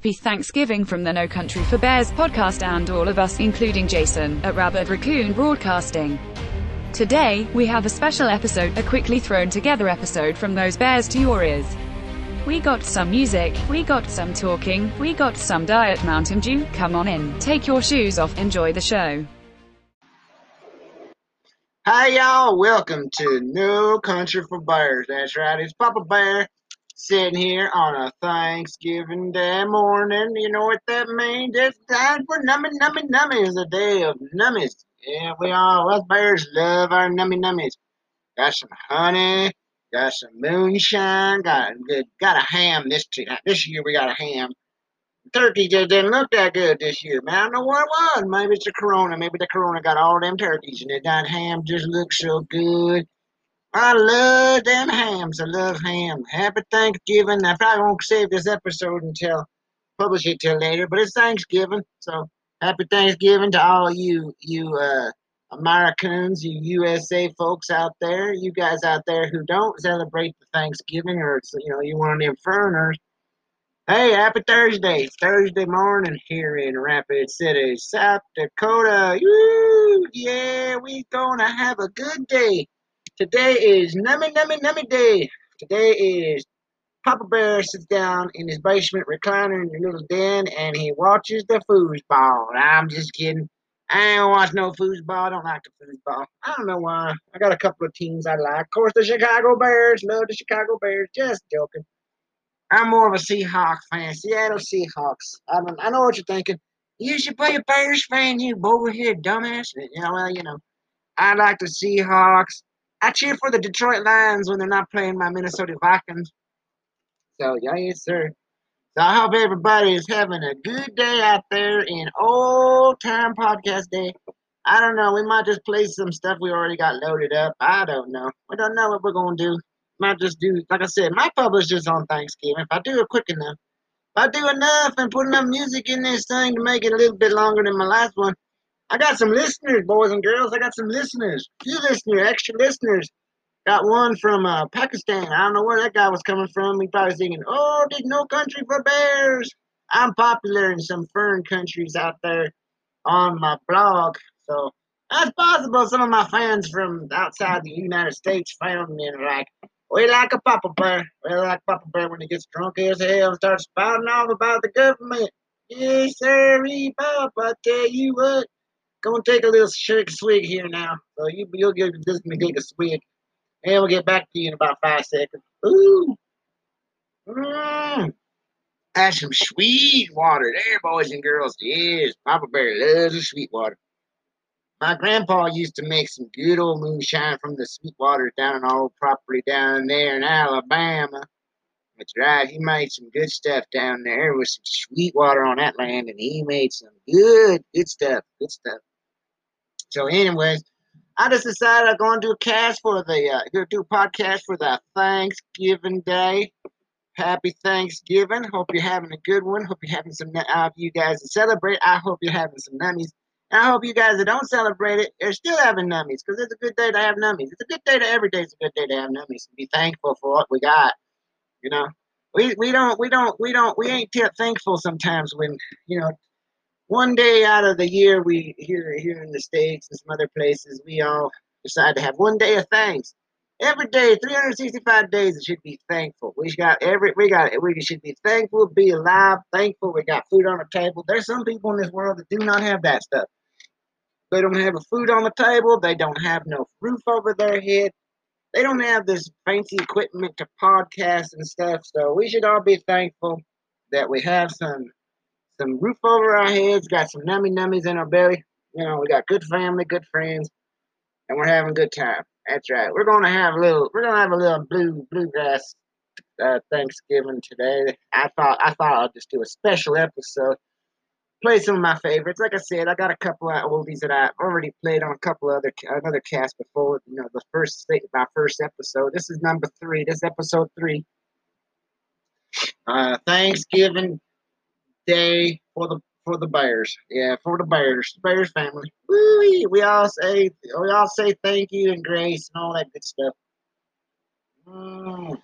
Happy Thanksgiving from the No Country for Bears podcast and all of us, including Jason, at Rabbit Raccoon Broadcasting. Today, we have a special episode, a quickly thrown together episode from those bears to your ears. We got some music, we got some talking, we got some Diet Mountain Dew. Come on in, take your shoes off, enjoy the show. Hi, y'all. Welcome to No Country for Bears. That's right. It's Papa Bear sitting here on a Thanksgiving Day morning. You know what that means? It's time for nummy, nummy, nummy. It's a day of nummies. Yeah, we all, us bears love our nummy nummies. Got some honey, got some moonshine, got good, got a ham this year. this year. We got a ham. Turkey just didn't look that good this year, man. I don't know what it was. Maybe it's the corona. Maybe the corona got all them turkeys and that ham just looks so good. I love them hams. I love ham. Happy Thanksgiving. I probably won't save this episode until publish it till later, but it's Thanksgiving, so happy Thanksgiving to all you you uh, Americans, you USA folks out there, you guys out there who don't celebrate the Thanksgiving, or you know you one of them foreigners. Hey, happy Thursday! Thursday morning here in Rapid City, South Dakota. Woo! Yeah, we gonna have a good day. Today is Nummy Nummy Nummy Day. Today is Papa Bear sits down in his basement, reclining in a little den, and he watches the foosball. I'm just kidding. I don't watch no foosball. I don't like the foosball. I don't know why. I got a couple of teams I like. Of course, the Chicago Bears. Love the Chicago Bears. Just joking. I'm more of a Seahawks fan. Seattle Seahawks. I, don't, I know what you're thinking. You should be a Bears fan, you bullhead dumbass. Know, well, you know, I like the Seahawks. I cheer for the Detroit Lions when they're not playing my Minnesota Vikings. So, yeah, yes, sir. So I hope everybody is having a good day out there in old time podcast day. I don't know. We might just play some stuff we already got loaded up. I don't know. We don't know what we're gonna do. Might just do like I said. My publisher's on Thanksgiving. If I do it quick enough, if I do enough and put enough music in this thing to make it a little bit longer than my last one, I got some listeners, boys and girls. I got some listeners. Few listeners, extra listeners. Got one from uh, Pakistan. I don't know where that guy was coming from. He probably thinking, "Oh, there's no country for bears." I'm popular in some foreign countries out there on my blog, so that's possible. Some of my fans from outside the United States found me and like, "We like a Papa Bear. We like Papa Bear when he gets drunk as hell and starts spouting off about the government." Yes, sir, Bob. Tell you what. Go and take a little shake swig here now. So you you'll get this take a swig. And we'll get back to you in about five seconds. Ooh. Mmm. That's some sweet water there, boys and girls. Yes, Papa Bear loves the sweet water. My grandpa used to make some good old moonshine from the sweet water down on our old property down there in Alabama. That's right. He made some good stuff down there with some sweet water on that land, and he made some good, good stuff. Good stuff. So, anyways, I just decided I'm going to do a cast for the, uh, going to do a podcast for the Thanksgiving Day. Happy Thanksgiving. Hope you're having a good one. Hope you're having some, uh, you guys to celebrate. I hope you're having some nummies. And I hope you guys that don't celebrate it are still having nummies because it's a good day to have nummies. It's a good day to every day. It's a good day to have nummies and be thankful for what we got. You know, we we don't we don't we don't we ain't thankful sometimes when you know one day out of the year, we here here in the states and some other places, we all decide to have one day of thanks. Every day, 365 days, it should be thankful. We got every we got we should be thankful, be alive, thankful. We got food on the table. There's some people in this world that do not have that stuff. They don't have a food on the table. They don't have no roof over their head. They don't have this fancy equipment to podcast and stuff. So we should all be thankful that we have some some roof over our heads, got some nummy nummies in our belly. You know, we got good family, good friends, and we're having a good time. That's right. We're gonna have a little. We're gonna have a little blue bluegrass uh, Thanksgiving today. I thought I thought I'll just do a special episode. Play some of my favorites. Like I said, I got a couple of oldies that I've already played on a couple other another cast before. You know, the first my first episode. This is number three. This episode three. Uh, Thanksgiving day for the for the Bears. Yeah, for the Bears, Bears family. Woo-wee. We all say we all say thank you and grace and all that good stuff. Mm.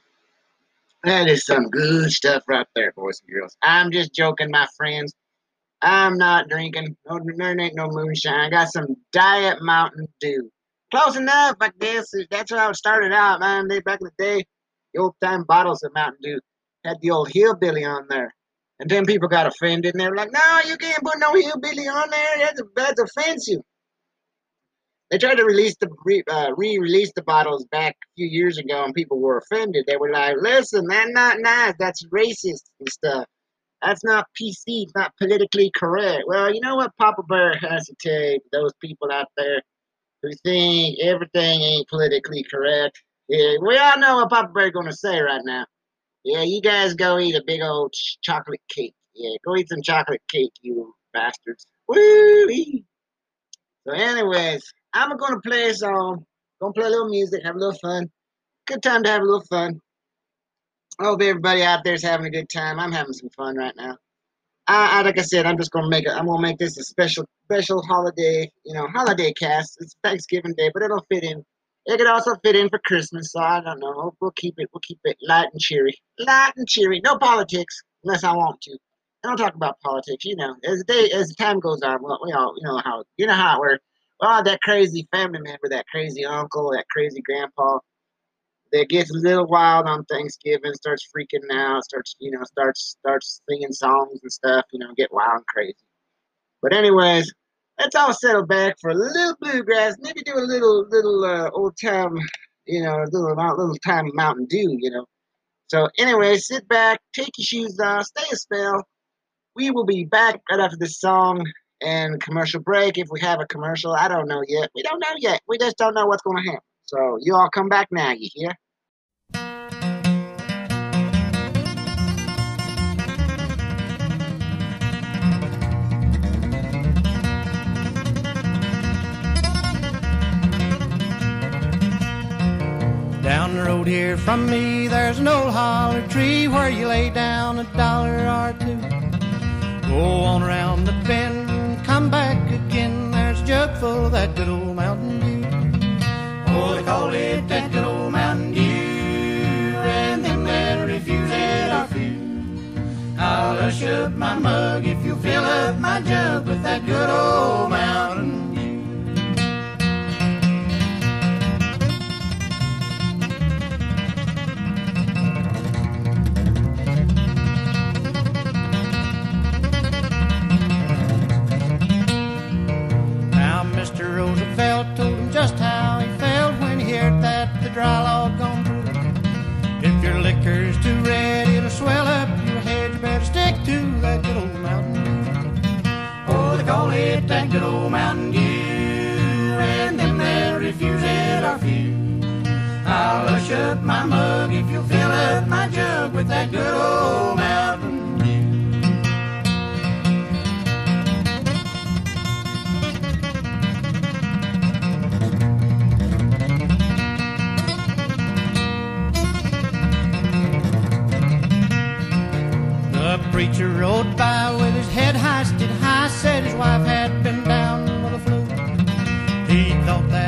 That is some good stuff right there, boys and girls. I'm just joking, my friends. I'm not drinking. No, there ain't no moonshine. I got some Diet Mountain Dew. Close enough, I guess. That's how it started out, man. They back in the day, the old time bottles of Mountain Dew had the old hillbilly on there. And then people got offended and they were like, no, you can't put no hillbilly on there. That's, that's offensive. They tried to release the uh, re-release the bottles back a few years ago, and people were offended. They were like, "Listen, that's not nice. That's racist and stuff. That's not PC. Not politically correct." Well, you know what Papa Bear has to tell those people out there who think everything ain't politically correct. Yeah, we all know what Papa Bear's gonna say right now. Yeah, you guys go eat a big old chocolate cake. Yeah, go eat some chocolate cake, you bastards. Woo! So, anyways, I'm gonna play a song. Gonna play a little music, have a little fun. Good time to have a little fun. I hope everybody out there's having a good time. I'm having some fun right now. I, I, like I said, I'm just gonna make it. I'm gonna make this a special, special holiday, you know, holiday cast. It's Thanksgiving Day, but it'll fit in. It could also fit in for Christmas, so I don't know. We'll keep it. We'll keep it light and cheery, light and cheery. No politics, unless I want to. I don't talk about politics. You know, as the day, as the time goes on, we all, you know how, you know how it works. Well, that crazy family member, that crazy uncle, that crazy grandpa, that gets a little wild on Thanksgiving, starts freaking out, starts, you know, starts starts singing songs and stuff, you know, get wild and crazy. But anyways, let's all settle back for a little bluegrass, maybe do a little little uh, old time, you know, a little little time Mountain Dew, you know. So anyway, sit back, take your shoes off, stay a spell. We will be back right after this song and commercial break. If we have a commercial, I don't know yet. We don't know yet. We just don't know what's going to happen. So you all come back now, you hear? Down the road here from me, there's an old holler tree where you lay down a dollar or two. Go on around the bend come back again. There's a jug full of that good old Mountain Dew. Oh, they call it that good old Mountain Dew. And them that refuse it are few. I'll hush up my mug if you fill up my jug with that good old Mountain dry log gone through. If your liquor's too red, it'll swell up your head. You better stick to that good old Mountain Dew. Oh, they call it that good old Mountain Dew. And them that refuse it are few. I'll hush up my mug if you'll fill up my jug with that good old preacher rode by with his head hoisted high, said his wife had been down with a flu. He thought that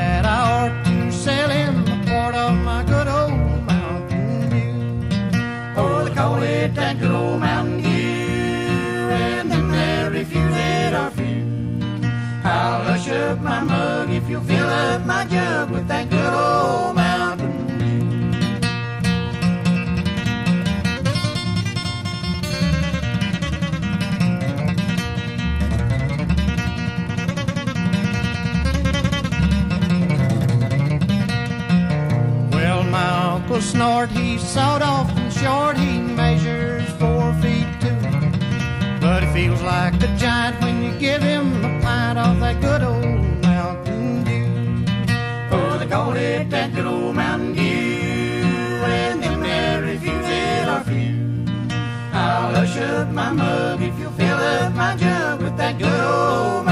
Uncle Snort, he's sawed off and short, he measures four feet two. But he feels like a giant when you give him a pint of that good old Mountain Dew. Oh, they call it that good old Mountain Dew, and them that refuse it are few. I'll hush up my mug if you fill up my jug with that good old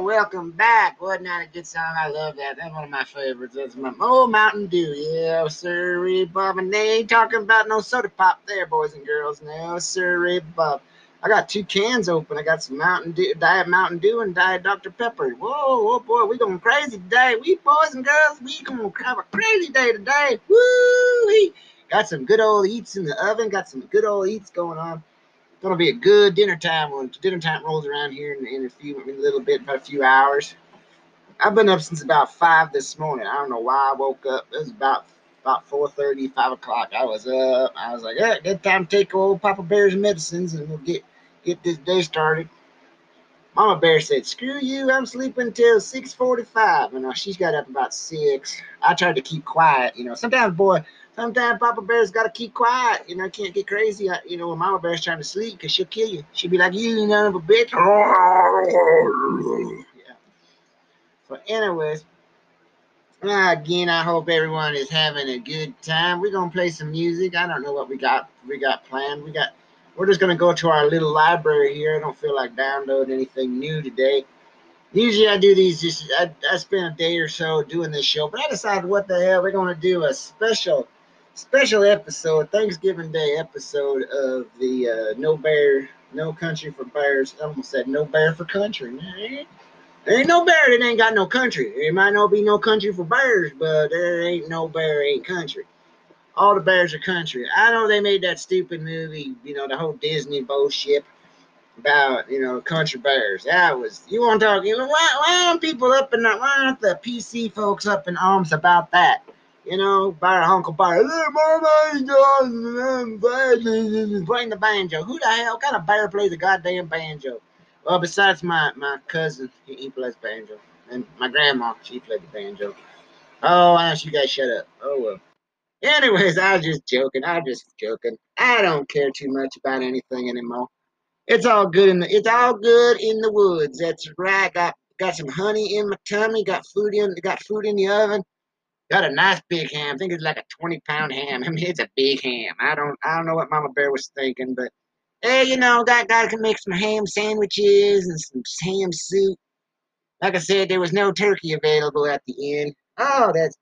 welcome back. Wasn't that a good song? I love that. That's one of my favorites. That's my old Mountain Dew. Yeah, sirree, Bob. And they ain't talking about no soda pop there, boys and girls. No, sirree, Bob. I got two cans open. I got some Mountain Dew, Diet Mountain Dew and Diet Dr. Pepper. Whoa, oh boy, we going crazy today. We boys and girls, we gonna have a crazy day today. Woo! Got some good old eats in the oven. Got some good old eats going on. Gonna be a good dinner time when dinner time rolls around here in, in a few, in a little bit, about a few hours. I've been up since about five this morning. I don't know why I woke up. It was about about 4.30, 5 o'clock. I was up. I was like, yeah, good time to take old Papa Bear's medicines and we'll get get this day started. Mama Bear said, screw you, I'm sleeping till 6.45. You know, she's got up about 6. I tried to keep quiet. You know, sometimes, boy, sometimes Papa Bear's got to keep quiet. You know, can't get crazy. Uh, you know, when Mama Bear's trying to sleep because she'll kill you. She'll be like, you none of a bitch. yeah. So anyways, ah, again, I hope everyone is having a good time. We're gonna play some music. I don't know what we got we got planned. We got we're just gonna go to our little library here. I don't feel like downloading anything new today. Usually I do these just I, I spend a day or so doing this show, but I decided what the hell we're gonna do a special special episode, Thanksgiving Day episode of the uh, No Bear, No Country for Bears. I almost said No Bear for Country. Man, there ain't no bear that ain't got no country. It might not be no country for bears, but there ain't no bear ain't country. All the bears are country. I know they made that stupid movie, you know, the whole Disney bullshit about, you know, country bears. That was, you want to talk, you know, why, why aren't people up in, why aren't the PC folks up in arms about that? You know, Bear, Uncle Bear, playing the banjo. Who the hell kind of bear plays the goddamn banjo? Well, besides my my cousin, he, he plays banjo, and my grandma, she played the banjo. Oh, I asked you guys shut up. Oh well. Anyways, I was just joking. I was just joking. I don't care too much about anything anymore. It's all good in the it's all good in the woods. That's right. Got got some honey in my tummy. Got food in got food in the oven. Got a nice big ham. I think it's like a 20 pound ham. I mean, it's a big ham. I don't I don't know what Mama Bear was thinking, but Hey, you know, that guy can make some ham sandwiches and some ham soup. Like I said, there was no turkey available at the end. Oh, that's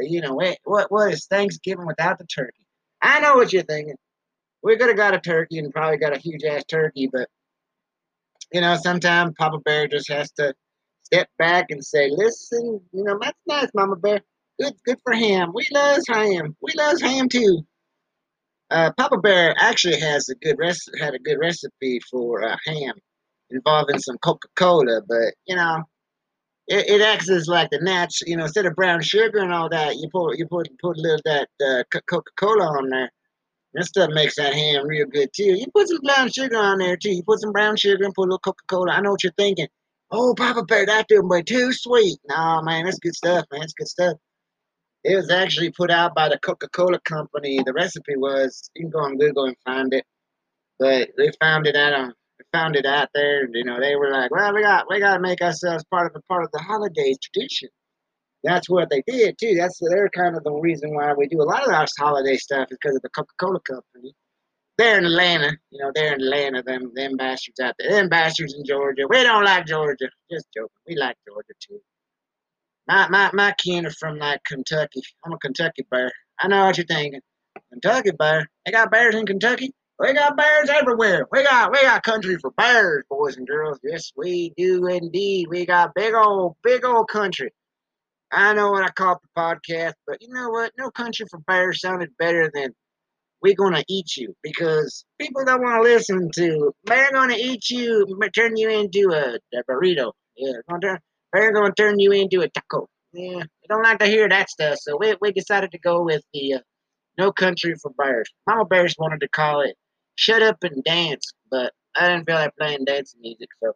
you know what what what is Thanksgiving without the turkey? I know what you're thinking. We could have got a turkey and probably got a huge ass turkey, but you know, sometimes Papa Bear just has to step back and say, "Listen, you know, that's nice, Mama Bear. Good, good for ham. We love ham. We love ham too." Uh, Papa Bear actually has a good res- had a good recipe for uh, ham involving some Coca Cola, but you know, it, it, acts as like the nuts. You know, instead of brown sugar and all that, you put you put put a little that uh, Coca Cola on there. That stuff makes that ham real good too. You put some brown sugar on there too. You put some brown sugar and put a little Coca Cola. I know what you're thinking. Oh, Papa Bear, that doing way too sweet. No, man, that's good stuff, man. That's good stuff. It was actually put out by the Coca-Cola company. The recipe was you can go on Google and find it, but they found it out on um, found it out there. You know, they were like, well, we got we got to make ourselves part of the part of the holiday tradition. That's what they did too. That's they're kind of the reason why we do a lot of our holiday stuff is because of the Coca-Cola company. They're in Atlanta, you know, they're in Atlanta, them them bastards out there. Them bastards in Georgia. We don't like Georgia. Just joking. We like Georgia too. My, my, my kin are from like Kentucky. I'm a Kentucky bear. I know what you're thinking. Kentucky bear. They got bears in Kentucky. We got bears everywhere. We got we got country for bears, boys and girls. Yes, we do indeed. We got big old big old country. I know what I called the podcast, but you know what? No country for bears sounded better than we're gonna eat you because people don't want to listen to they're gonna eat you, turn you into a, a burrito. Yeah, gonna we're going to turn you into a taco. Yeah, I don't like to hear that stuff, so we, we decided to go with the uh, No Country for Bears. Mama Bears wanted to call it Shut Up and Dance, but I didn't feel like playing dancing music, so.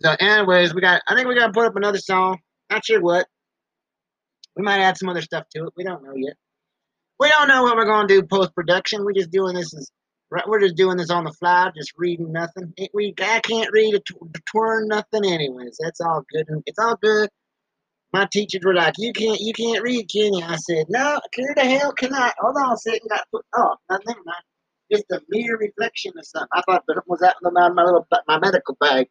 So, anyways, we got. I think we got to put up another song. Not sure what. We might add some other stuff to it. We don't know yet. We don't know what we're to do post production. We're just doing this as Right, we're just doing this on the fly, just reading nothing. We I can't read a twirl nothing, anyways. That's all good. It's all good. My teachers were like, "You can't, you can't read, can you?" I said, "No, clear the hell can I?" Hold on a second. Got put, oh, no, never mind. Just a mere reflection of something. I thought that was that my, my little my medical bag.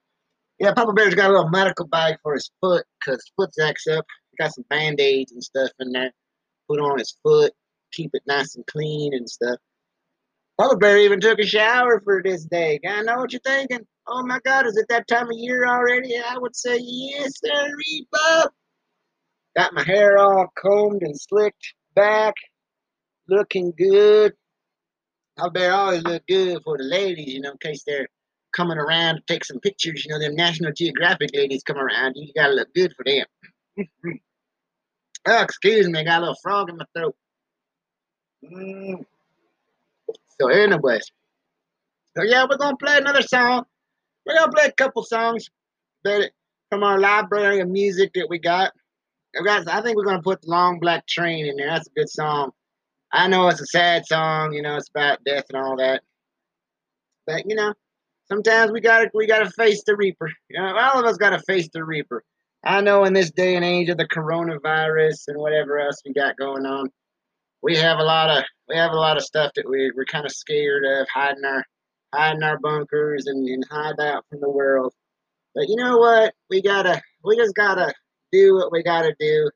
Yeah, Papa Bear's got a little medical bag for his foot because his foot's acts up. He got some band aids and stuff in there. Put on his foot, keep it nice and clean and stuff. Papa Bear even took a shower for this day. I know what you're thinking. Oh my God, is it that time of year already? I would say yes, sir, Bob. Got my hair all combed and slicked back, looking good. Papa Bear always look good for the ladies, you know, in case they're coming around to take some pictures. You know, them National Geographic ladies come around. You gotta look good for them. oh, excuse me, I got a little frog in my throat. Mm. So, anyways, so yeah, we're gonna play another song. We're gonna play a couple songs that from our library of music that we got. I. I think we're gonna put the Long Black Train in there. That's a good song. I know it's a sad song. You know, it's about death and all that. But you know, sometimes we gotta we gotta face the reaper. You know, all of us gotta face the reaper. I know in this day and age of the coronavirus and whatever else we got going on, we have a lot of we have a lot of stuff that we we're kind of scared of hiding our hiding our bunkers and, and hide out from the world. But you know what? We gotta we just gotta do what we gotta do.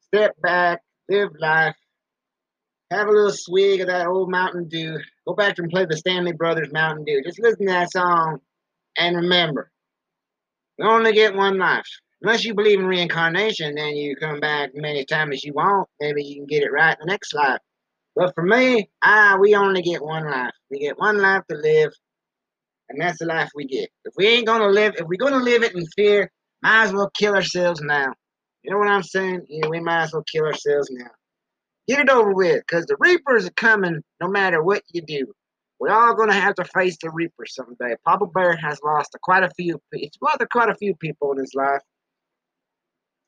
Step back, live life, have a little swig of that old Mountain Dew. Go back and play the Stanley Brothers Mountain Dew. Just listen to that song and remember, you only get one life. Unless you believe in reincarnation, then you come back many times as you want. Maybe you can get it right the next life. But for me, ah, we only get one life. We get one life to live, and that's the life we get. If we ain't gonna live, if we're gonna live it in fear, might as well kill ourselves now. You know what I'm saying? Yeah, we might as well kill ourselves now. Get it over with, because the Reapers are coming no matter what you do. We're all to have to face the reapers someday. Papa Bear has lost quite a few. It's lost quite a few people in his life.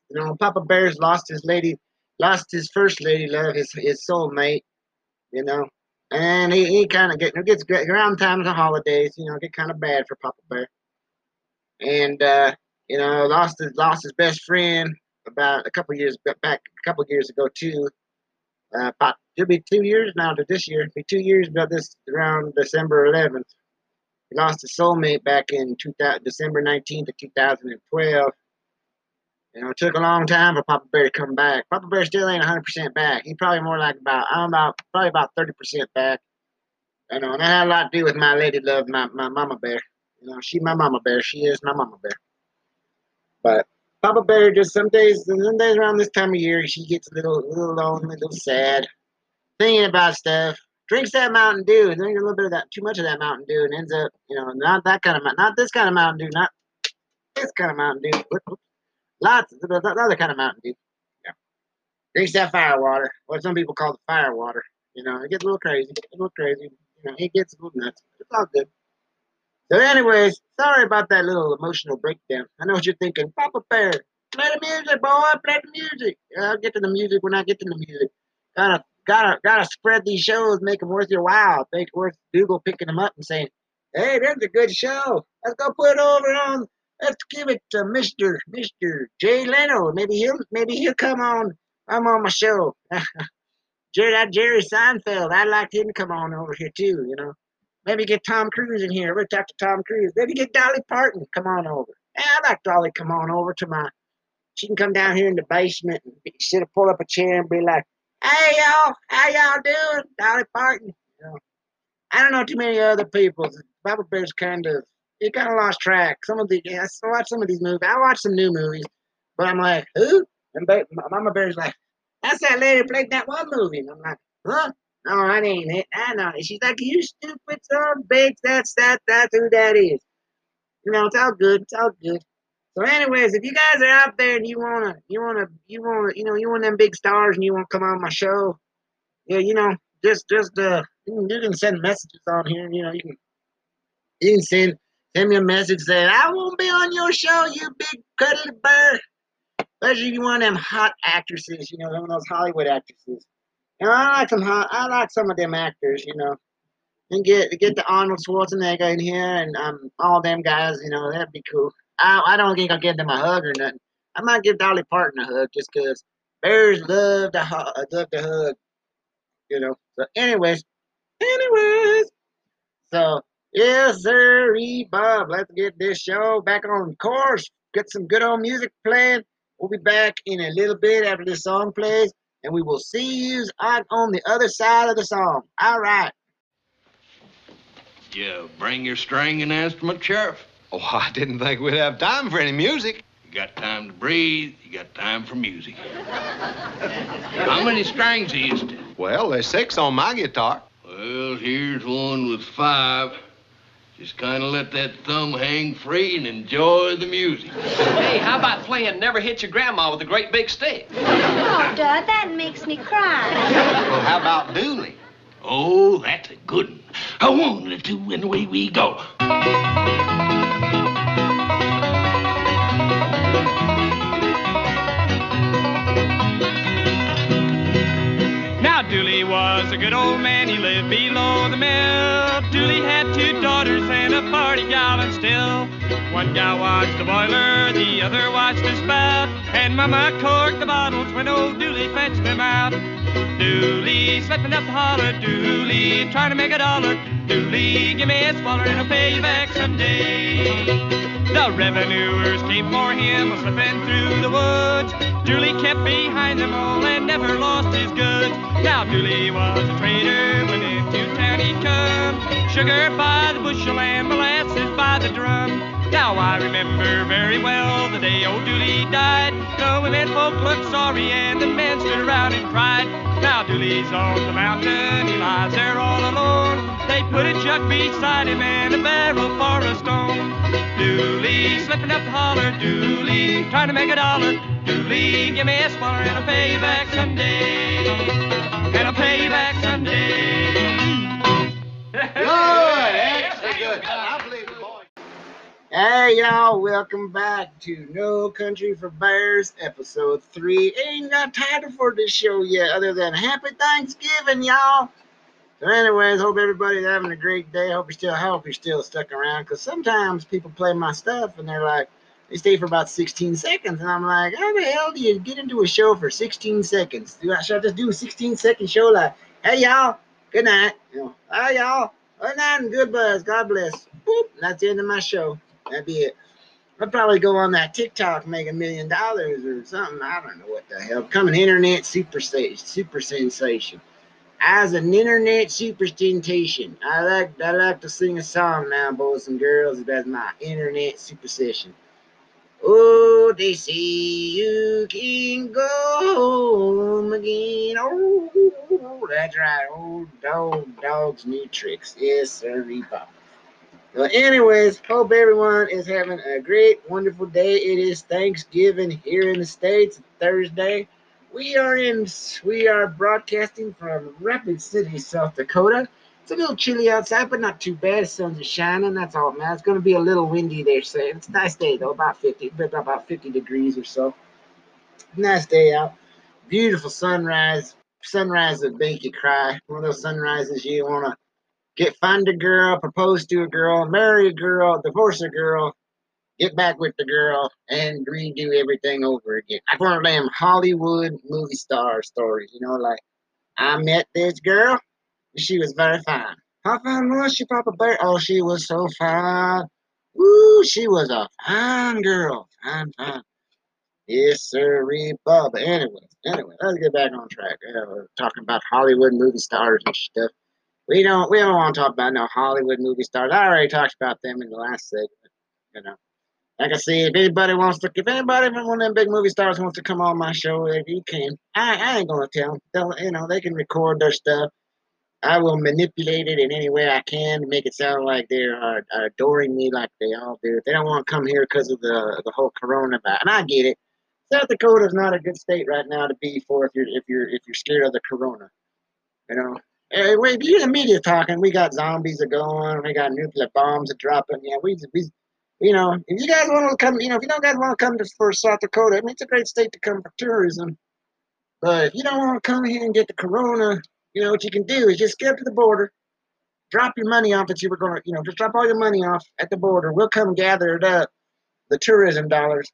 You know, Papa Bear's lost his lady, lost his first lady love, his his soulmate. You know, and he, he kind of get gets around times of holidays. You know, get kind of bad for Papa Bear. And uh, you know, lost his lost his best friend about a couple years back, a couple years ago too. Uh, about it'll be two years now to this year. It'll be two years about this around December 11th. He lost his soulmate back in 2000, December 19th of 2012. You know, it took a long time for Papa Bear to come back. Papa Bear still ain't 100% back. He probably more like about, I'm about, probably about 30% back. You know, and that had a lot to do with my lady love, my, my mama bear. You know, she my mama bear. She is my mama bear. But Papa Bear just some days, some days around this time of year, she gets a little, a little lonely, a little sad, thinking about stuff. Drinks that Mountain Dew, drinks a little bit of that, too much of that Mountain Dew, and ends up, you know, not that kind of, not this kind of Mountain Dew, not this kind of Mountain Dew. Lots of other kind of Mountain Dew. Yeah. Drinks that fire water, what some people call the fire water. You know, it gets a little crazy, a little crazy. You know, it gets a little nuts. It's all good. So, anyways, sorry about that little emotional breakdown. I know what you're thinking. Papa Bear, play the music, boy. Play the music. I'll get to the music when I get to the music. Gotta, gotta, gotta spread these shows, make them worth your while. Make it worth Google picking them up and saying, "Hey, there's a good show. Let's go put it over on Let's give it to Mister Mister Jay Leno. Maybe he'll maybe he'll come on. I'm on my show. Jerry, that Jerry Seinfeld. I'd like him to come on over here too. You know, maybe get Tom Cruise in here. We'll talk to Tom Cruise. Maybe get Dolly Parton. Come on over. Yeah, I'd like Dolly come on over to my. She can come down here in the basement and sit and pull up a chair and be like, "Hey y'all, how y'all doing, Dolly Parton?" You know, I don't know too many other people. Papa Bear's kind of it kind of lost track. Some of the yeah, I watched some of these movies. I watched some new movies, but I'm like, who? And ba- Mama Bear's like, that's that lady played that one movie. And I'm like, huh? No, that ain't it. I know. She's like, you stupid son bitch. That's that. That's who that is. You know, it's all good. It's all good. So, anyways, if you guys are out there and you wanna, you wanna, you wanna, you know, you want them big stars and you wanna come on my show, yeah, you know, just, just, uh, you can, you can send messages on here. You know, you can, you can send Send me a message saying, I won't be on your show, you big cuddly bear. Especially you want them hot actresses, you know, some of those Hollywood actresses. Know, I like some hot, I like some of them actors, you know. And get get the Arnold Schwarzenegger in here and um all them guys, you know, that'd be cool. I I don't think I'll give them a hug or nothing. I might give Dolly Parton a hug just because bears love to hug, love to hug, you know. So, anyways, anyways, so Yes, sir, Bob. Let's get this show back on course. Get some good old music playing. We'll be back in a little bit after this song plays, and we will see you on, on the other side of the song. All right. You bring your string and instrument, Sheriff. Oh, I didn't think we'd have time for any music. You got time to breathe, you got time for music. How many strings, Easton? Well, there's six on my guitar. Well, here's one with five. Just kind of let that thumb hang free and enjoy the music. Hey, how about playing Never Hit Your Grandma with a great big stick? Oh, Dad, that makes me cry. Well, how about Dooley? Oh, that's a good one. A one, a two, and away we go. One gal watched the boiler, the other watched the spout. And Mama corked the bottles when old Dooley fetched them out. Dooley slipping up the holler, Dooley trying to make a dollar. Dooley, give me a swaller and I'll pay you back someday. The revenuers came for him, slipping through the woods. Dooley kept behind them all and never lost his goods. Now Dooley was a trader when into town he'd come. Sugar by the bushel and molasses by the drum. Now I remember very well the day old Dooley died. The women folk looked sorry and the men stood around and cried. Now Dooley's on the mountain, he lies there all alone. They put a jug beside him and a barrel for a stone. Dooley slipping up the holler, Dooley trying to make a dollar. Dooley, give me a smaller and I'll pay you back someday. Good. Hey y'all, welcome back to No Country for Bears, episode three. Ain't got title for this show yet, other than Happy Thanksgiving, y'all. So, anyways, hope everybody's having a great day. Hope you're still, hope you're still stuck around, because sometimes people play my stuff and they're like, they stay for about 16 seconds, and I'm like, how the hell do you get into a show for 16 seconds? Do I should I just do a 16 second show like, hey y'all, good night, you know, hi y'all, good night and good buzz, God bless. Boop, that's the end of my show. That'd be it. I'd probably go on that TikTok, make a million dollars or something. I don't know what the hell. Become an internet super super sensation. As an internet super sensation, I like I like to sing a song now, boys and girls. That's my internet super session. Oh, they say you can go home again. Oh, that's right. Old dog, dog's new tricks. Yes, sir, Papa. Well, anyways, hope everyone is having a great, wonderful day. It is Thanksgiving here in the States, Thursday. We are in, we are broadcasting from Rapid City, South Dakota. It's a little chilly outside, but not too bad. Sun's shining. That's all, man. It's to be a little windy there, so it's a nice day though. About 50, about 50 degrees or so. Nice day out. Beautiful sunrise. Sunrise that make you cry. One of those sunrises you want to get find a girl, propose to a girl, marry a girl, divorce a girl, get back with the girl, and redo everything over again. One of them Hollywood movie star stories, you know, like I met this girl, she was very fine. How fine was she, Papa Bear? Oh, she was so fine. Woo, she was a fine girl. Fine, fine. Yes, sir, Bob. Anyway, anyway, let's get back on track. Uh, we're talking about Hollywood movie stars and stuff. We don't we don't want to talk about no Hollywood movie stars. I already talked about them in the last segment. You know. Like I said, if anybody wants to, if anybody from one of them big movie stars wants to come on my show, if you can, I, I ain't gonna tell them. They'll, you know, they can record their stuff. I will manipulate it in any way I can to make it sound like they are, are adoring me, like they all do. They don't want to come here because of the the whole coronavirus, and I get it. South Dakota is not a good state right now to be for if you're if you're if you're scared of the corona. You know, Hey, wait, you the media talking. We got zombies are going. We got nuclear bombs are dropping. Yeah, we, we, you know, if you guys want to come, you know, if you don't guys want to come to for South Dakota, I mean, it's a great state to come for tourism. But if you don't want to come here and get the corona, you know what you can do is just get up to the border, drop your money off that you were going to, you know, just drop all your money off at the border. We'll come gather it up, the tourism dollars,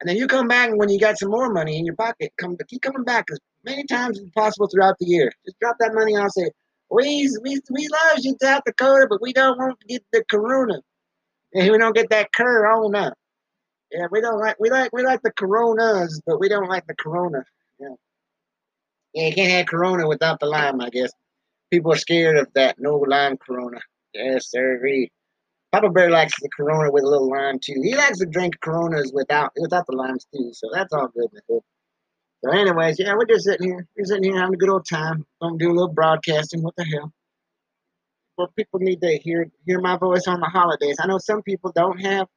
and then you come back and when you got some more money in your pocket, come keep coming back as many times as possible throughout the year. Just drop that money off. Say, we we we love you, South Dakota, but we don't want to get the corona. And we don't get that cur on up. Yeah, we don't like we like we like the coronas, but we don't like the corona. Yeah. Yeah, you can't have corona without the lime, I guess. People are scared of that no lime corona. Yes, sir. He, Papa Bear likes the Corona with a little lime too. He likes to drink Coronas without without the limes too. So that's all good. So, anyways, yeah, we're just sitting here. We're sitting here having a good old time. Gonna do a little broadcasting. What the hell? Well, people need to hear hear my voice on the holidays. I know some people don't have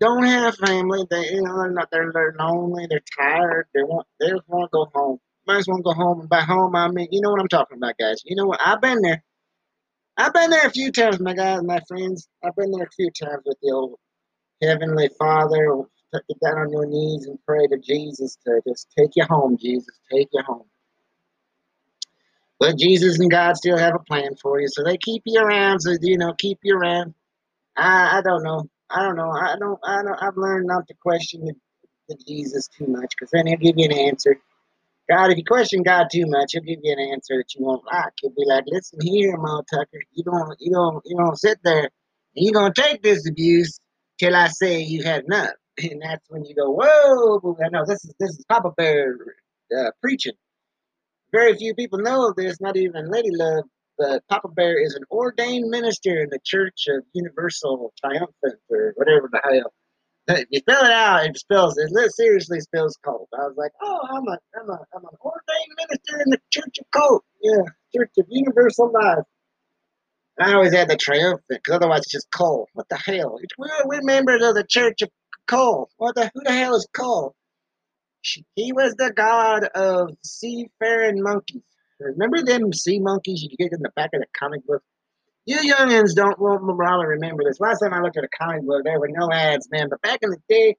don't have family. They you know they're they're, they're lonely. They're tired. They want they just want to go home. Might as well go home. And by home, I mean you know what I'm talking about, guys. You know what? I've been there. I've been there a few times, my guys, my friends. I've been there a few times with the old Heavenly Father. Get down on your knees and pray to Jesus to just take you home, Jesus. Take you home. But Jesus and God still have a plan for you, so they keep you around. So you know, keep you around. I I don't know. I don't know. I don't. I don't. I've learned not to question the, the Jesus too much, because then he'll give you an answer. God, if you question God too much, he'll give you an answer that you won't like. He'll be like, "Listen here, Tucker. You don't. You don't. You don't sit there. you're gonna take this abuse till I say you had enough." And that's when you go, "Whoa!" I know this is this is Papa Bear uh, preaching. Very few people know this. Not even Lady Love but Papa Bear is an ordained minister in the Church of Universal Triumphant or whatever the hell. If you spell it out, it spells it. Seriously spells cult. I was like, oh, I'm a, I'm a, I'm an ordained minister in the Church of Cult. Yeah, Church of Universal Life. I always had the triumphant, because otherwise it's just Cole. What the hell? We're, we're members of the Church of Cole. What the? Who the hell is Cole? He was the god of seafaring monkeys. Remember them sea monkeys you get in the back of the comic book? You youngins don't probably remember this. Last time I looked at a comic book, there were no ads, man. But back in the day,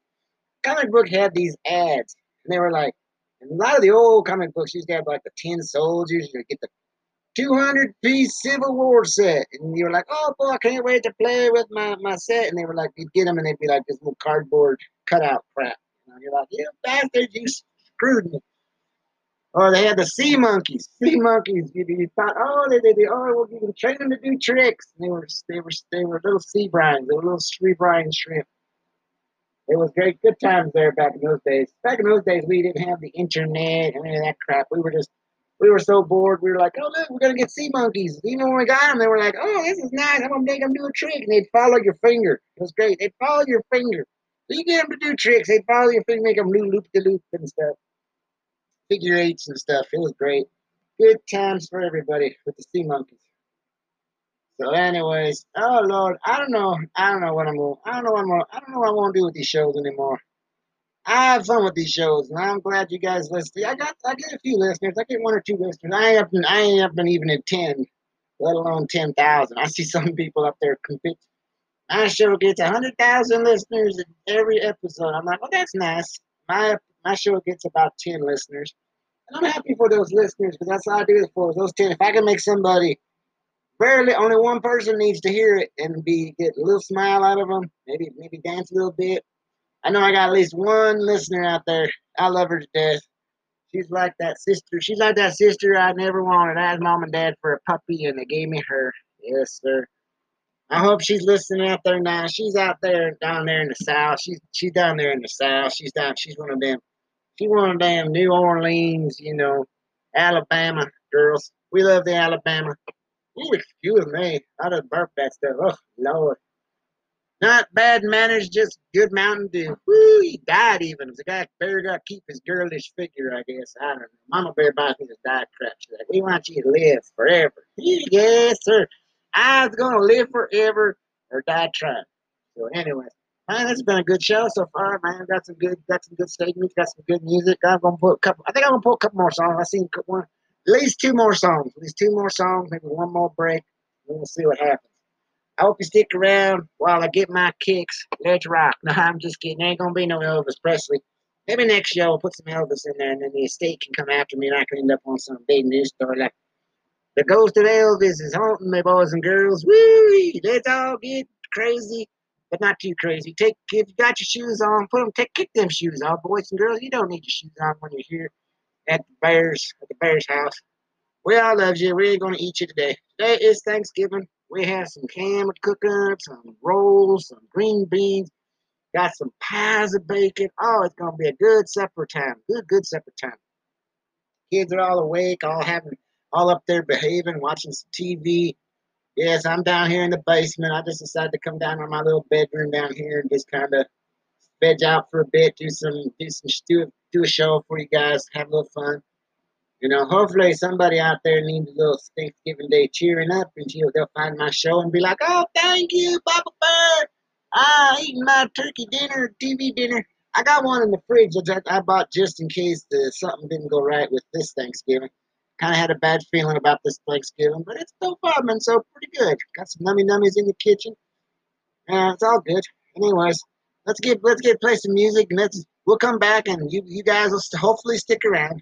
comic book had these ads, and they were like, a lot of the old comic books, you got like the tin soldiers. You get the 200 piece Civil War set, and you were like, oh boy, I can't wait to play with my my set. And they were like, you'd get them, and they'd be like this little cardboard cutout crap. Know, you're like, you bastards, you screwed me. Or they had the sea monkeys. Sea monkeys. You, you thought, oh, they, they, they oh, we'll give them train them to do tricks. And they were they were they were little sea brines. They were little sea brine shrimp. It was great, good times there back in those days. Back in those days, we didn't have the internet and any of that crap. We were just we were so bored. We were like, oh look, we're gonna get sea monkeys. You know when we got them, they were like, oh, this is nice. I'm gonna make them do a trick, and they'd follow your finger. It was great. They'd follow your finger. So you get them to do tricks. They'd follow your finger, make them loop loop de loop and stuff figure eights and stuff. It was great. Good times for everybody with the sea monkeys. So, anyways, oh Lord, I don't know. I don't know what I'm gonna. I don't know what I'm gonna. I don't know what I want to do with these shows anymore. I have fun with these shows, and I'm glad you guys listen. I got. I get a few listeners. I get one or two listeners. I ain't up. I ain't up been even at ten, let alone ten thousand. I see some people up there compete. My show gets hundred thousand listeners in every episode. I'm like, well, that's nice. My my show gets about 10 listeners. And I'm happy for those listeners because that's what I do it for. Those 10. If I can make somebody, barely only one person needs to hear it and be get a little smile out of them, maybe maybe dance a little bit. I know I got at least one listener out there. I love her to death. She's like that sister. She's like that sister I never wanted. I had mom and dad for a puppy, and they gave me her. Yes, sir. I hope she's listening out there now. She's out there down there in the south. She's she's down there in the south. She's down. She's one of them she one of them New Orleans, you know, Alabama girls. We love the Alabama. Ooh, excuse me. I just burp that stuff. Oh, Lord. Not bad manners, just good Mountain Dew. Woo, he died even. The guy bear got keep his girlish figure, I guess. I don't know. Mama Bear buys me this diet crap. She's like, we want you to live forever. Yes, sir. I was going to live forever or die trying. So, anyways, man, it's been a good show so far, man. Got some good, got some good statements, got some good music. I'm gonna put a couple. I think I'm gonna put a couple more songs. I seen one, at least two more songs. At least two more songs, maybe one more break. We'll see what happens. I hope you stick around while I get my kicks. Let's rock. No, I'm just kidding. Ain't gonna be no Elvis Presley. Maybe next show we'll put some Elvis in there, and then the estate can come after me, and I can end up on some big news story like the ghost of Elvis is haunting me, boys and girls. Woo! Let's all get crazy but not too crazy. Take if you got your shoes on, put them. Take kick them shoes off, boys and girls. You don't need your shoes on when you're here at the Bears at the Bears house. We all love you. We ain't gonna eat you today. Today is Thanksgiving. We have some ham cooking, some rolls, some green beans, got some pies of bacon. Oh, it's gonna be a good supper time. Good, good supper time. Kids are all awake, all having, all up there behaving, watching some TV Yes, I'm down here in the basement. I just decided to come down to my little bedroom down here and just kind of veg out for a bit, do some, do some, do, do a show for you guys, have a little fun. You know, hopefully somebody out there needs a little Thanksgiving Day cheering up, and she'll, they'll find my show and be like, "Oh, thank you, Papa Bear. Ah, eating my turkey dinner, TV dinner. I got one in the fridge that I bought just in case the, something didn't go right with this Thanksgiving. Kind of had a bad feeling about this Thanksgiving, but it's so far been so pretty good. Got some nummy nummies in the kitchen. Yeah, it's all good. Anyways, let's get let's get play some music, and let's we'll come back, and you you guys will hopefully stick around.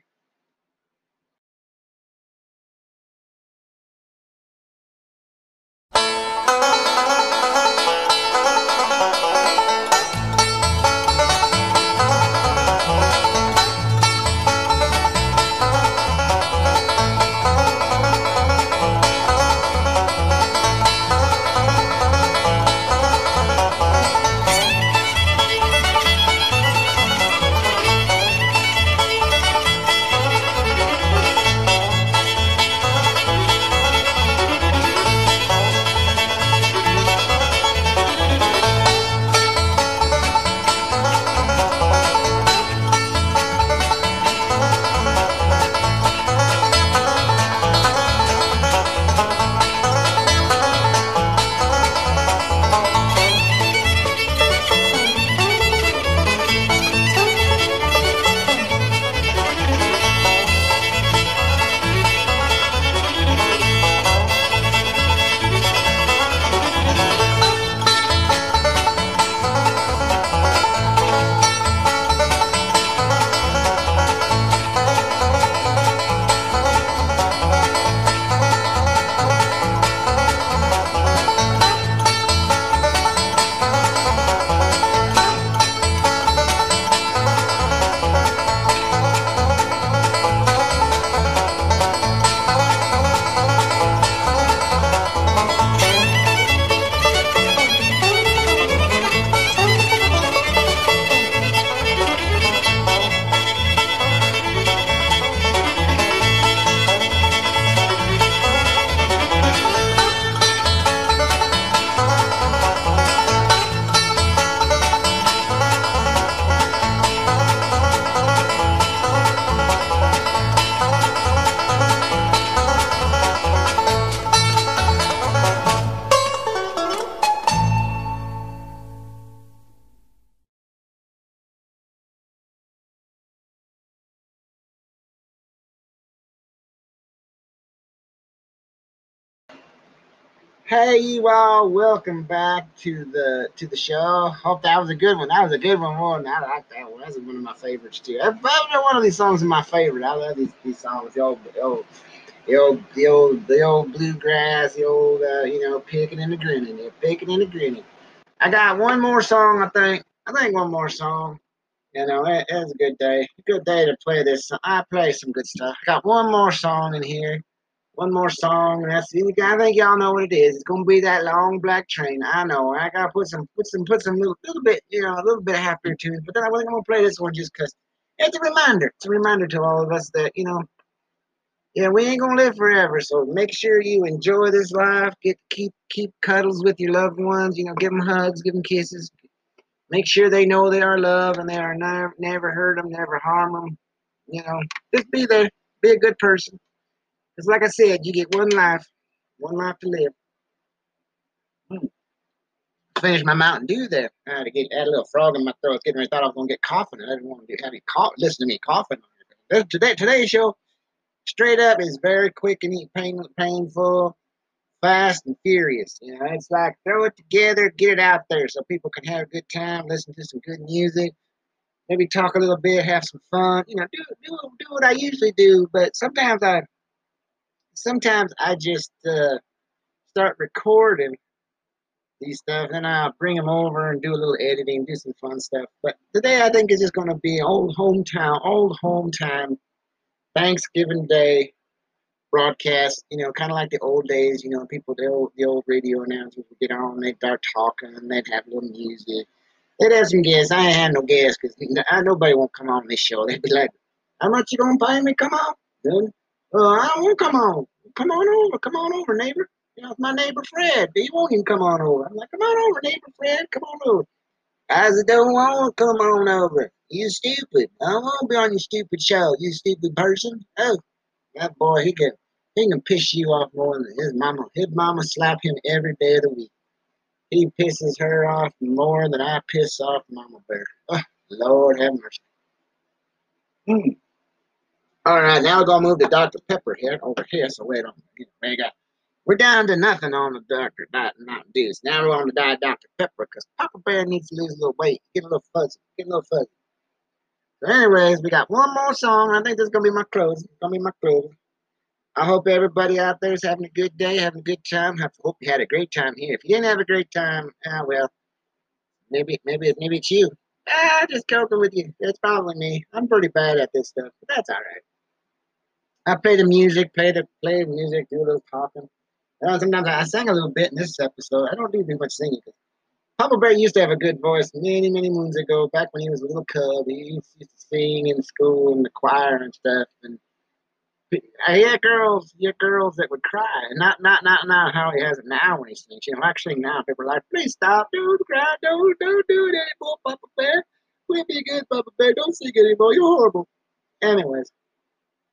Hey, you all! Welcome back to the to the show. Hope that was a good one. That was a good one. I like that one. That's one of my favorites too. Every one of these songs is my favorite. I love these these songs. The old, the old, the old, the old, the old bluegrass. The old, uh, you know, picking and the grinning. They're picking and the grinning. I got one more song. I think. I think one more song. You know, it, was a good day. Good day to play this. I play some good stuff. I got one more song in here one more song, and that's I think y'all know what it is. It's gonna be that long black train. I know. I gotta put some, put some, put some little, little bit, you know, a little bit of happier tunes. But then I I'm gonna play this one just because it's a reminder. It's a reminder to all of us that you know, yeah, we ain't gonna live forever. So make sure you enjoy this life. Get keep keep cuddles with your loved ones. You know, give them hugs, give them kisses. Make sure they know they are loved and they are never never hurt them, never harm them. You know, just be there. Be a good person. It's like I said, you get one life, one life to live. Hmm. Finish my Mountain Dew there. I had to get add a little frog in my throat. Getting ready, thought I was gonna get coughing. I didn't want to have any cough. Listen to me coughing. Today, today's show, straight up, is very quick and pain, painful, fast and furious. You know, it's like throw it together, get it out there, so people can have a good time, listen to some good music, maybe talk a little bit, have some fun. You know, do do do what I usually do, but sometimes I sometimes I just uh, start recording these stuff, and I'll bring them over and do a little editing, do some fun stuff. But today, I think it's just going to be old hometown, old hometown Thanksgiving Day broadcast. You know, kind of like the old days. You know, people, the old, the old radio announcers would get on, they'd start talking, and they'd have a little music. They'd have some guests. I ain't had no guests because nobody won't come on this show. They'd be like, "How much you gonna pay me? Come on, then." Uh, I want come on. Come on over. Come on over, neighbor. You know, it's my neighbor Fred. He won't even come on over. I'm like, come on over, neighbor Fred. Come on over. I said, don't want to come on over. You stupid. I don't want to be on your stupid show. You stupid person. Oh, that boy, he can he can piss you off more than his mama. His mama slap him every day of the week. He pisses her off more than I piss off Mama Bear. Oh, Lord have mercy. Hmm. All right, now we're gonna move to Dr. Pepper here over here. So wait on me. We got we're down to nothing on the Dr. Not this. Now we're on the Diet Dr. Pepper because Papa Bear needs to lose a little weight, get a little fuzzy, get a little fuzzy. So, anyways, we got one more song. I think this is gonna be my close. It's gonna be my close. I hope everybody out there is having a good day, having a good time. I hope you had a great time here. If you didn't have a great time, ah, well, maybe, maybe, maybe it's you. Ah, just joking with you. That's probably me. I'm pretty bad at this stuff, but that's all right. I play the music, play the play music, do a little talking. Know, sometimes I, I sang a little bit in this episode. I don't do too much singing. Papa Bear used to have a good voice many, many moons ago, back when he was a little cub. He used to sing in school in the choir and stuff. And I had girls, you had girls that would cry, not not not not how he has it now when he sings. You know, actually now people are like, please stop, don't cry, don't don't do it anymore, Papa Bear. We'll be good, Papa Bear. Don't sing anymore. You're horrible. Anyways,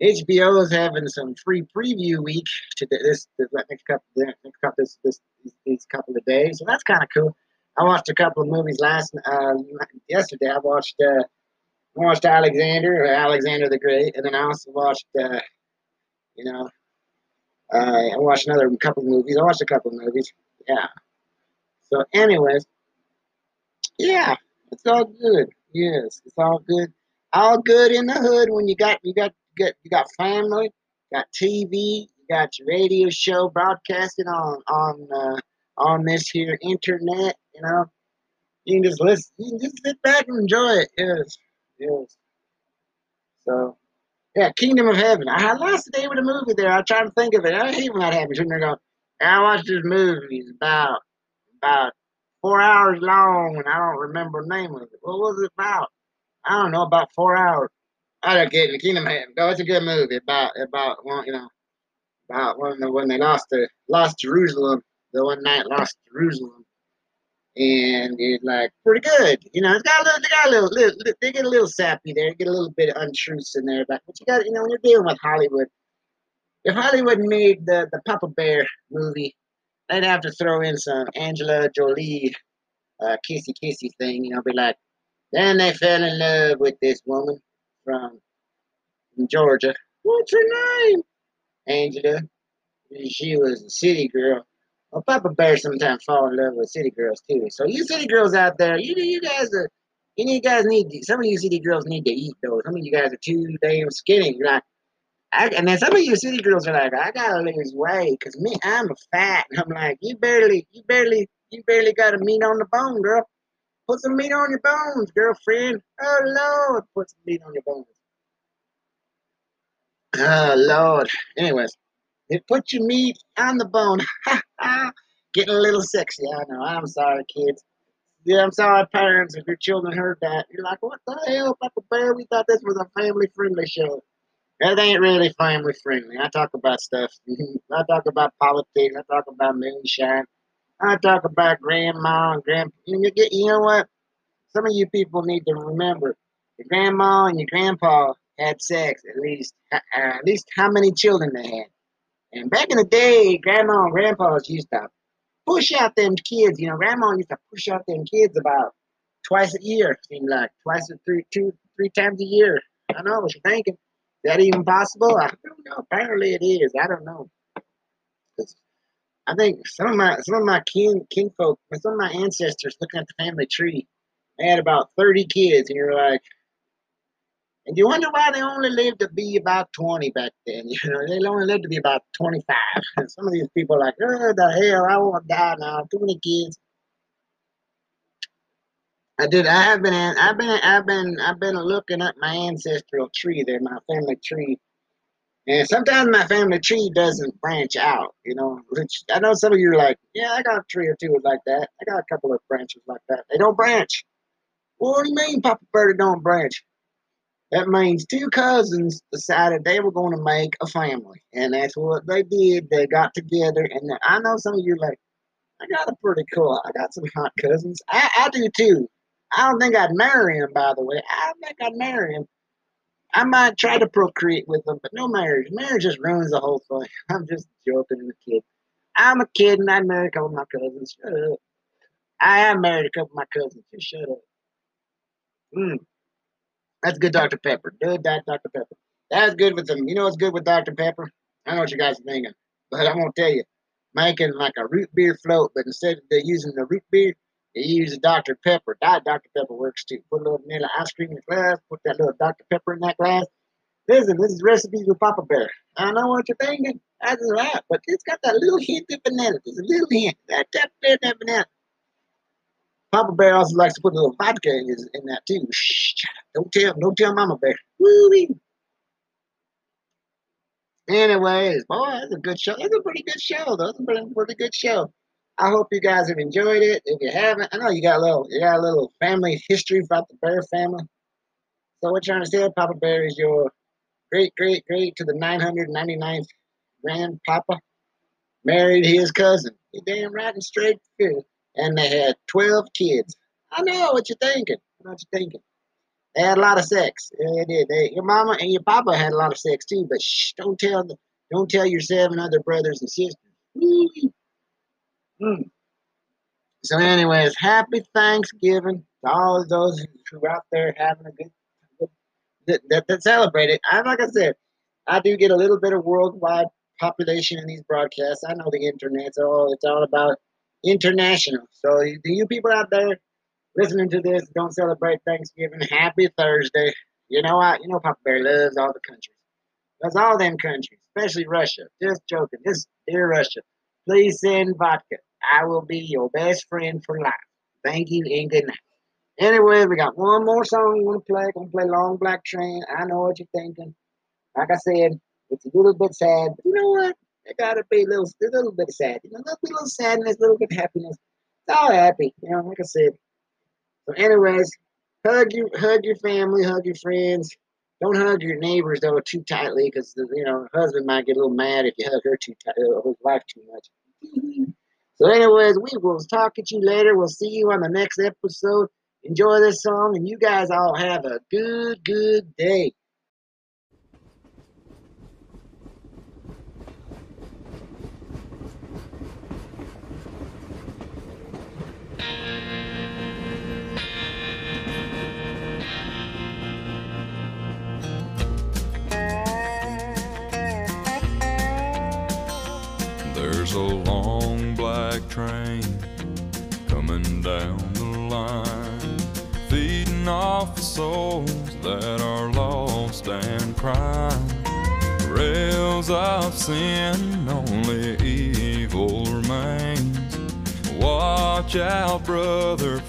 HBO is having some free preview week to this, this next couple next couple this, this these couple of days, so that's kind of cool. I watched a couple of movies last uh, yesterday. I watched uh, watched Alexander, Alexander the Great, and then I also watched uh, you know. Uh, I watched another couple of movies. I watched a couple of movies. Yeah. So, anyways, yeah, it's all good. Yes, it's all good. All good in the hood when you got you got you got you got family, got TV, you got your radio show broadcasting on on uh, on this here internet. You know, you can just listen. You can just sit back and enjoy it. Yes, yes. So yeah, Kingdom of Heaven. I lost the name of the movie there. I trying to think of it. I hate when that happens. When they're going, I watched this movie. It's about about four hours long, and I don't remember the name of it. What was it about? I don't know. About four hours. I don't get it. The Kingdom of Heaven. It's a good movie about about one. You know, about when when they lost the lost Jerusalem. The one night lost Jerusalem and it's like pretty good. You know, it's got a little, they got a little, little, they get a little sappy there, get a little bit of untruths in there, but, but you got, you know, when you're dealing with Hollywood, if Hollywood made the the Papa Bear movie, they'd have to throw in some Angela Jolie, uh, kissy kissy thing, you know, be like, then they fell in love with this woman from, Georgia. What's her name? Angela. She was a city girl. Well, Papa Bear sometimes fall in love with city girls too. So you city girls out there, you you guys are, you guys need some of you city girls need to eat though. Some of you guys are too damn skinny. You're like, I, and then some of you city girls are like, I gotta lose weight because me, I'm a fat. And I'm like, you barely, you barely, you barely got a meat on the bone, girl. Put some meat on your bones, girlfriend. Oh Lord, put some meat on your bones. Oh Lord. Anyways, it put your meat on the bone. Getting a little sexy, I know. I'm sorry, kids. Yeah, I'm sorry, parents, if your children heard that. You're like, what the hell, Papa Bear? We thought this was a family friendly show. That ain't really family friendly. I talk about stuff. I talk about politics. I talk about moonshine. I talk about grandma and grandpa. You, get, you know what? Some of you people need to remember your grandma and your grandpa had sex at least. Uh, at least how many children they had. And back in the day, grandma and grandpas used to push out them kids. You know, grandma used to push out them kids about twice a year, seemed like twice or three, two, three times a year. I don't know what you're thinking. Is that even possible? I don't know. Apparently it is. I don't know. I think some of my some of my kin kinfolk, some of my ancestors, looking at the family tree, they had about thirty kids, and you're like, and you wonder why they only lived to be about 20 back then. You know, they only lived to be about 25. And some of these people are like, oh, the hell, I want to die now. Too many kids. I did. I have been. I've been. I've been. I've been looking at my ancestral tree there, my family tree, and sometimes my family tree doesn't branch out. You know, which I know some of you are like, yeah, I got a tree or two like that. I got a couple of branches like that. They don't branch. What do you mean, Papa Bear don't branch? That means two cousins decided they were going to make a family, and that's what they did. They got together, and I know some of you are like, I got a pretty cool. I got some hot cousins. I, I do too. I don't think I'd marry him, by the way. I don't think I'd marry him. I might try to procreate with them, but no marriage. Marriage just ruins the whole thing. I'm just joking and a kid. I'm a kid and I'd marry a couple of my cousins. Shut up. I have married a couple of my cousins. Just shut up. Mm. That's good Dr. Pepper. Good Dr. Pepper. That's good with them. You know what's good with Dr. Pepper? I know what you guys are thinking, but I'm gonna tell you, making like a root beer float, but instead of using the root beer, they use a Dr. Pepper. Diet Dr. Pepper works too. Put a little vanilla ice cream in the glass, put that little Dr. Pepper in that glass. Listen, this is recipes with Papa Bear. I know what you're thinking. That's right, but it's got that little hint of vanilla. Just a little hint. That that, that, that vanilla. Papa Bear also likes to put a little vodka in, his, in that too. Shh, don't tell, don't tell Mama Bear. Woo-wee. Anyways, boy, that's a good show. That's a pretty good show, though. That's a pretty, pretty good show. I hope you guys have enjoyed it. If you haven't, I know you got a little, you got a little family history about the Bear family. So what you're trying to say, Papa Bear is your great, great, great to the 999th grandpapa married his cousin. You damn right and straight through and they had 12 kids. I know what you're thinking. What you're thinking. They had a lot of sex. Yeah, they did. They, your mama and your papa had a lot of sex too, but shh, don't tell the, don't tell your seven other brothers and sisters. Mm. So, anyways, happy Thanksgiving to all of those who are out there having a good, that, that, celebrate it. I like I said, I do get a little bit of worldwide population in these broadcasts. I know the internet's all it's all about international. So, do you people out there listening to this don't celebrate Thanksgiving? Happy Thursday. You know what? You know Papa Bear loves all the countries. Loves all them countries, especially Russia. Just joking. Just dear Russia, please send vodka. I will be your best friend for life. Thank you and good night. Anyway, we got one more song we want to play. Gonna play Long Black Train. I know what you're thinking. Like I said, it's a little bit sad, but you know what? There gotta be a little, a little bit of sad. You know, a little sadness, a little bit of happiness. It's all happy. You know, like I said. So, anyways, hug you, hug your family, hug your friends. Don't hug your neighbors though too tightly, because you know, husband might get a little mad if you hug her too tight, uh, or his wife too much. So, anyways, we will talk to you later. We'll see you on the next episode. Enjoy this song, and you guys all have a good, good day. Train coming down the line, feeding off the souls that are lost and crying. Rails of sin, only evil remains. Watch out, brother,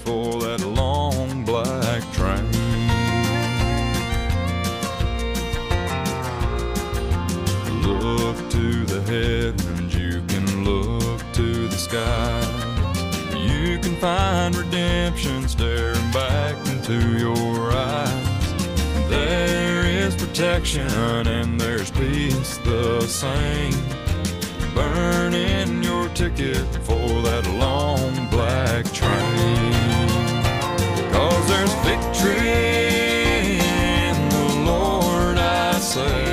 find redemption staring back into your eyes. There is protection and there's peace the same. Burning your ticket for that long black train. Cause there's victory in the Lord, I say.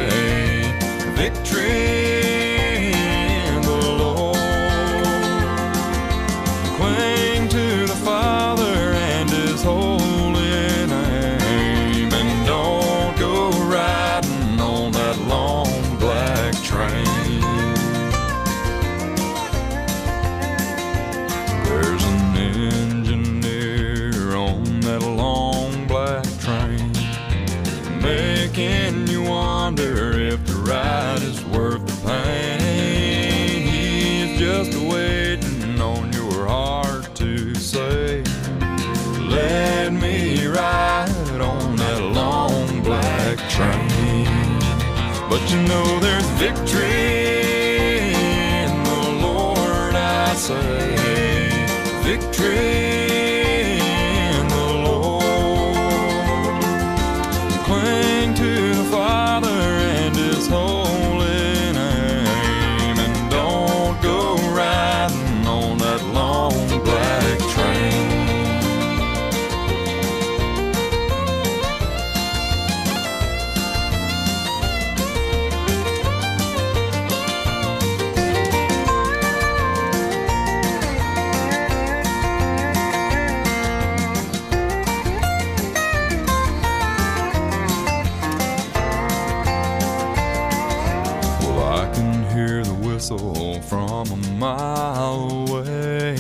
Whistle from a mile away.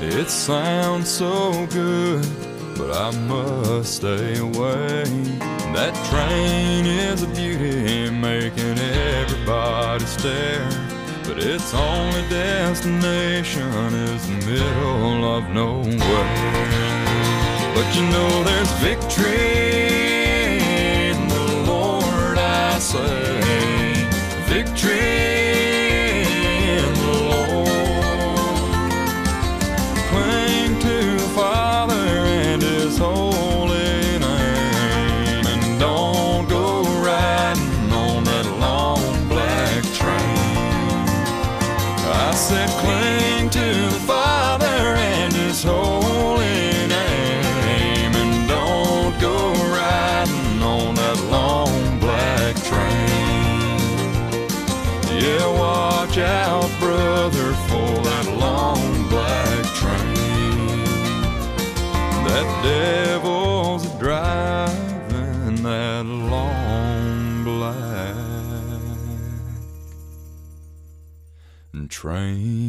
It sounds so good, but I must stay away. That train is a beauty, making everybody stare. But its only destination is the middle of nowhere. But you know there's victory in the Lord, I say. Train.